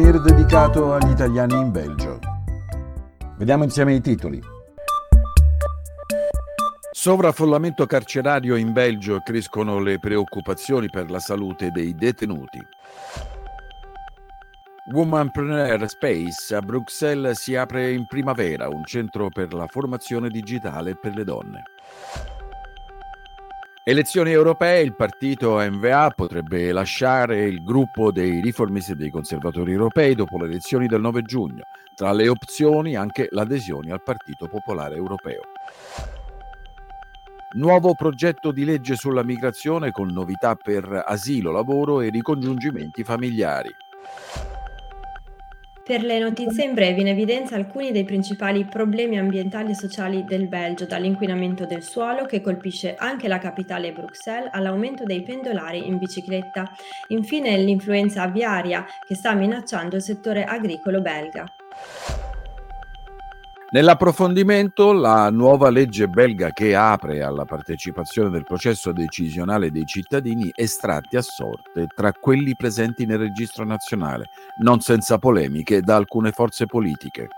Mir dedicato agli italiani in Belgio. Vediamo insieme i titoli. Sovraffollamento carcerario in Belgio crescono le preoccupazioni per la salute dei detenuti. Womanpreneur Space a Bruxelles si apre in primavera, un centro per la formazione digitale per le donne. Elezioni europee, il partito MVA potrebbe lasciare il gruppo dei riformisti e dei conservatori europei dopo le elezioni del 9 giugno. Tra le opzioni anche l'adesione al Partito Popolare Europeo. Nuovo progetto di legge sulla migrazione con novità per asilo, lavoro e ricongiungimenti familiari. Per le notizie in breve in evidenza alcuni dei principali problemi ambientali e sociali del Belgio, dall'inquinamento del suolo che colpisce anche la capitale Bruxelles all'aumento dei pendolari in bicicletta, infine l'influenza aviaria che sta minacciando il settore agricolo belga. Nell'approfondimento, la nuova legge belga che apre alla partecipazione del processo decisionale dei cittadini estratti a sorte tra quelli presenti nel registro nazionale, non senza polemiche da alcune forze politiche.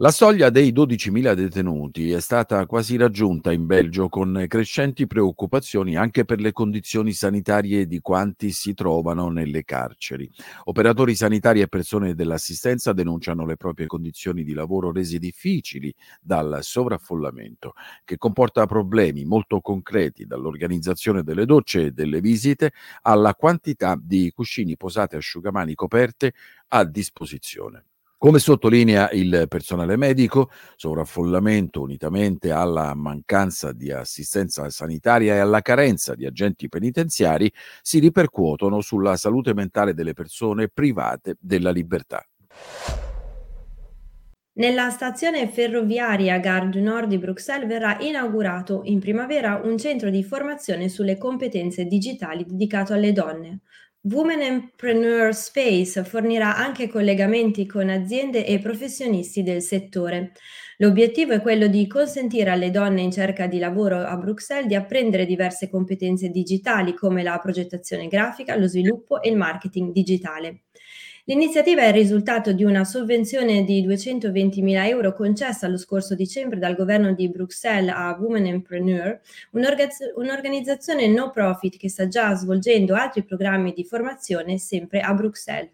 La soglia dei 12.000 detenuti è stata quasi raggiunta in Belgio con crescenti preoccupazioni anche per le condizioni sanitarie di quanti si trovano nelle carceri. Operatori sanitari e persone dell'assistenza denunciano le proprie condizioni di lavoro rese difficili dal sovraffollamento, che comporta problemi molto concreti dall'organizzazione delle docce e delle visite alla quantità di cuscini posate asciugamani coperte a disposizione. Come sottolinea il personale medico, sovraffollamento unitamente alla mancanza di assistenza sanitaria e alla carenza di agenti penitenziari si ripercuotono sulla salute mentale delle persone private della libertà. Nella stazione ferroviaria Gare du Nord di Bruxelles verrà inaugurato in primavera un centro di formazione sulle competenze digitali dedicato alle donne. Women Entrepreneur Space fornirà anche collegamenti con aziende e professionisti del settore. L'obiettivo è quello di consentire alle donne in cerca di lavoro a Bruxelles di apprendere diverse competenze digitali come la progettazione grafica, lo sviluppo e il marketing digitale. L'iniziativa è il risultato di una sovvenzione di 220.000 euro concessa lo scorso dicembre dal governo di Bruxelles a Women Entrepreneur, un'organizzazione no profit che sta già svolgendo altri programmi di formazione sempre a Bruxelles.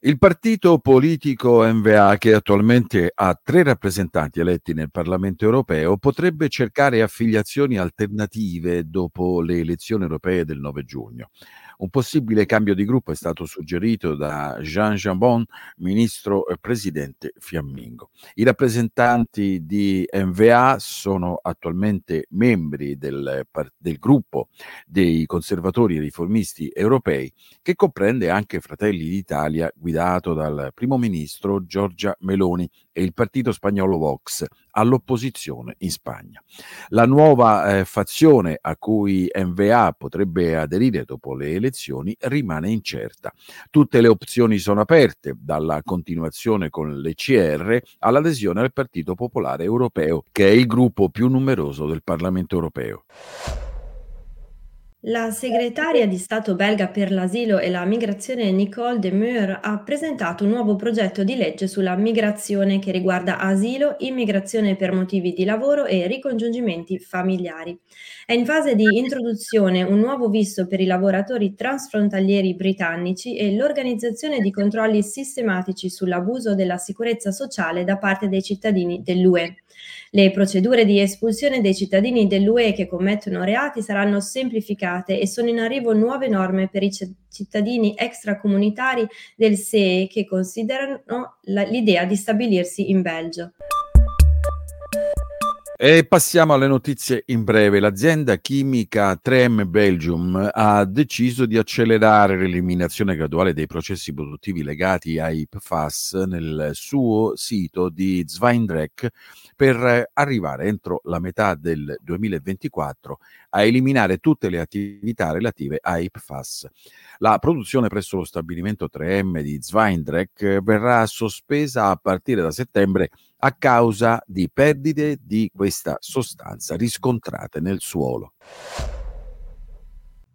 Il partito politico MVA, che attualmente ha tre rappresentanti eletti nel Parlamento europeo, potrebbe cercare affiliazioni alternative dopo le elezioni europee del 9 giugno. Un possibile cambio di gruppo è stato suggerito da Jean Jambon, ministro e presidente fiammingo. I rappresentanti di MVA sono attualmente membri del, del gruppo dei conservatori e riformisti europei, che comprende anche Fratelli d'Italia, guidato dal primo ministro Giorgia Meloni, e il partito spagnolo Vox all'opposizione in Spagna. La nuova eh, fazione a cui MVA potrebbe aderire dopo le elezioni rimane incerta. Tutte le opzioni sono aperte, dalla continuazione con l'ECR all'adesione al Partito Popolare Europeo, che è il gruppo più numeroso del Parlamento europeo. La segretaria di Stato belga per l'asilo e la migrazione Nicole Demeur ha presentato un nuovo progetto di legge sulla migrazione che riguarda asilo, immigrazione per motivi di lavoro e ricongiungimenti familiari. È in fase di introduzione un nuovo visto per i lavoratori transfrontalieri britannici e l'organizzazione di controlli sistematici sull'abuso della sicurezza sociale da parte dei cittadini dell'UE. Le procedure di espulsione dei cittadini dell'UE che commettono reati saranno semplificate e sono in arrivo nuove norme per i cittadini extracomunitari del SEE che considerano l'idea di stabilirsi in Belgio. E passiamo alle notizie in breve. L'azienda chimica 3M Belgium ha deciso di accelerare l'eliminazione graduale dei processi produttivi legati ai PFAS nel suo sito di Zwijndrecht per arrivare entro la metà del 2024 a eliminare tutte le attività relative ai PFAS. La produzione presso lo stabilimento 3M di Zwijndrecht verrà sospesa a partire da settembre a causa di perdite di questa sostanza riscontrate nel suolo.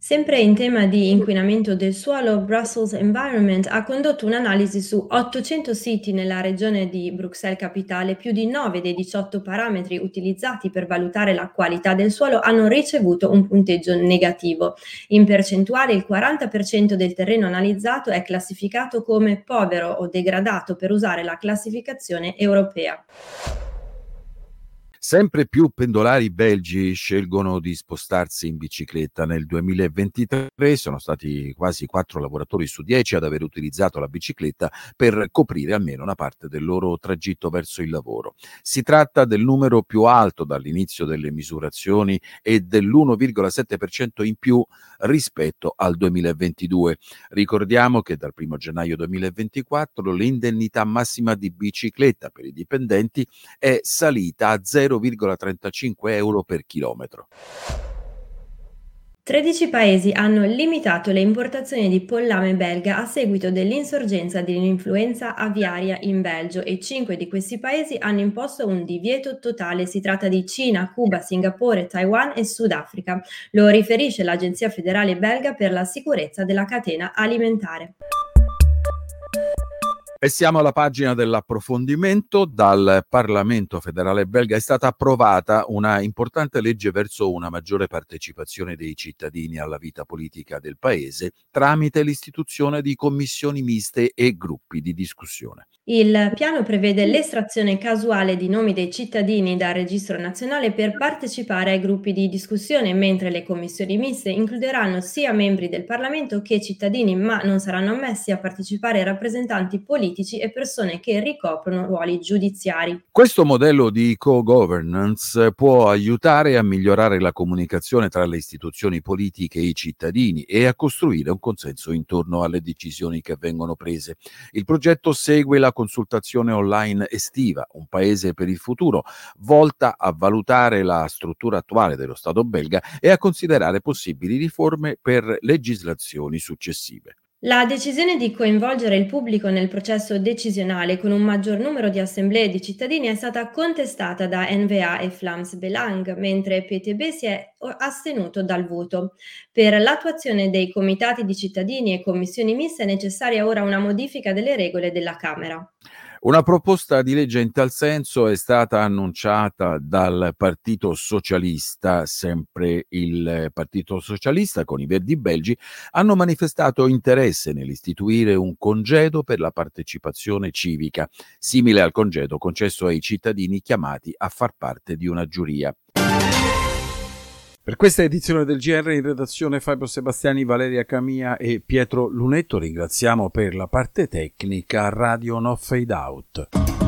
Sempre in tema di inquinamento del suolo, Brussels Environment ha condotto un'analisi su 800 siti nella regione di Bruxelles Capitale. Più di 9 dei 18 parametri utilizzati per valutare la qualità del suolo hanno ricevuto un punteggio negativo. In percentuale il 40% del terreno analizzato è classificato come povero o degradato per usare la classificazione europea. Sempre più pendolari belgi scelgono di spostarsi in bicicletta. Nel 2023 sono stati quasi 4 lavoratori su 10 ad aver utilizzato la bicicletta per coprire almeno una parte del loro tragitto verso il lavoro. Si tratta del numero più alto dall'inizio delle misurazioni e dell'1,7% in più rispetto al 2022. Ricordiamo che dal 1 gennaio 2024 l'indennità massima di bicicletta per i dipendenti è salita a 0 0,35 euro per chilometro. 13 paesi hanno limitato le importazioni di pollame belga a seguito dell'insorgenza dell'influenza aviaria in Belgio e 5 di questi paesi hanno imposto un divieto totale. Si tratta di Cina, Cuba, Singapore, Taiwan e Sudafrica. Lo riferisce l'Agenzia federale belga per la sicurezza della catena alimentare. E siamo alla pagina dell'approfondimento. Dal Parlamento federale belga è stata approvata una importante legge verso una maggiore partecipazione dei cittadini alla vita politica del Paese tramite l'istituzione di commissioni miste e gruppi di discussione. Il piano prevede l'estrazione casuale di nomi dei cittadini dal registro nazionale per partecipare ai gruppi di discussione, mentre le commissioni miste includeranno sia membri del Parlamento che cittadini, ma non saranno ammessi a partecipare rappresentanti politici e persone che ricoprono ruoli giudiziari. Questo modello di co-governance può aiutare a migliorare la comunicazione tra le istituzioni politiche e i cittadini e a costruire un consenso intorno alle decisioni che vengono prese. Il progetto segue la consultazione online estiva, un paese per il futuro, volta a valutare la struttura attuale dello Stato belga e a considerare possibili riforme per legislazioni successive. La decisione di coinvolgere il pubblico nel processo decisionale con un maggior numero di assemblee di cittadini è stata contestata da NVA e Flams Belang, mentre PTB si è astenuto dal voto. Per l'attuazione dei comitati di cittadini e commissioni miste è necessaria ora una modifica delle regole della Camera. Una proposta di legge in tal senso è stata annunciata dal Partito Socialista, sempre il Partito Socialista con i Verdi Belgi, hanno manifestato interesse nell'istituire un congedo per la partecipazione civica, simile al congedo concesso ai cittadini chiamati a far parte di una giuria. Per questa edizione del GR in redazione Fabio Sebastiani, Valeria Camia e Pietro Lunetto ringraziamo per la parte tecnica Radio No Fade Out.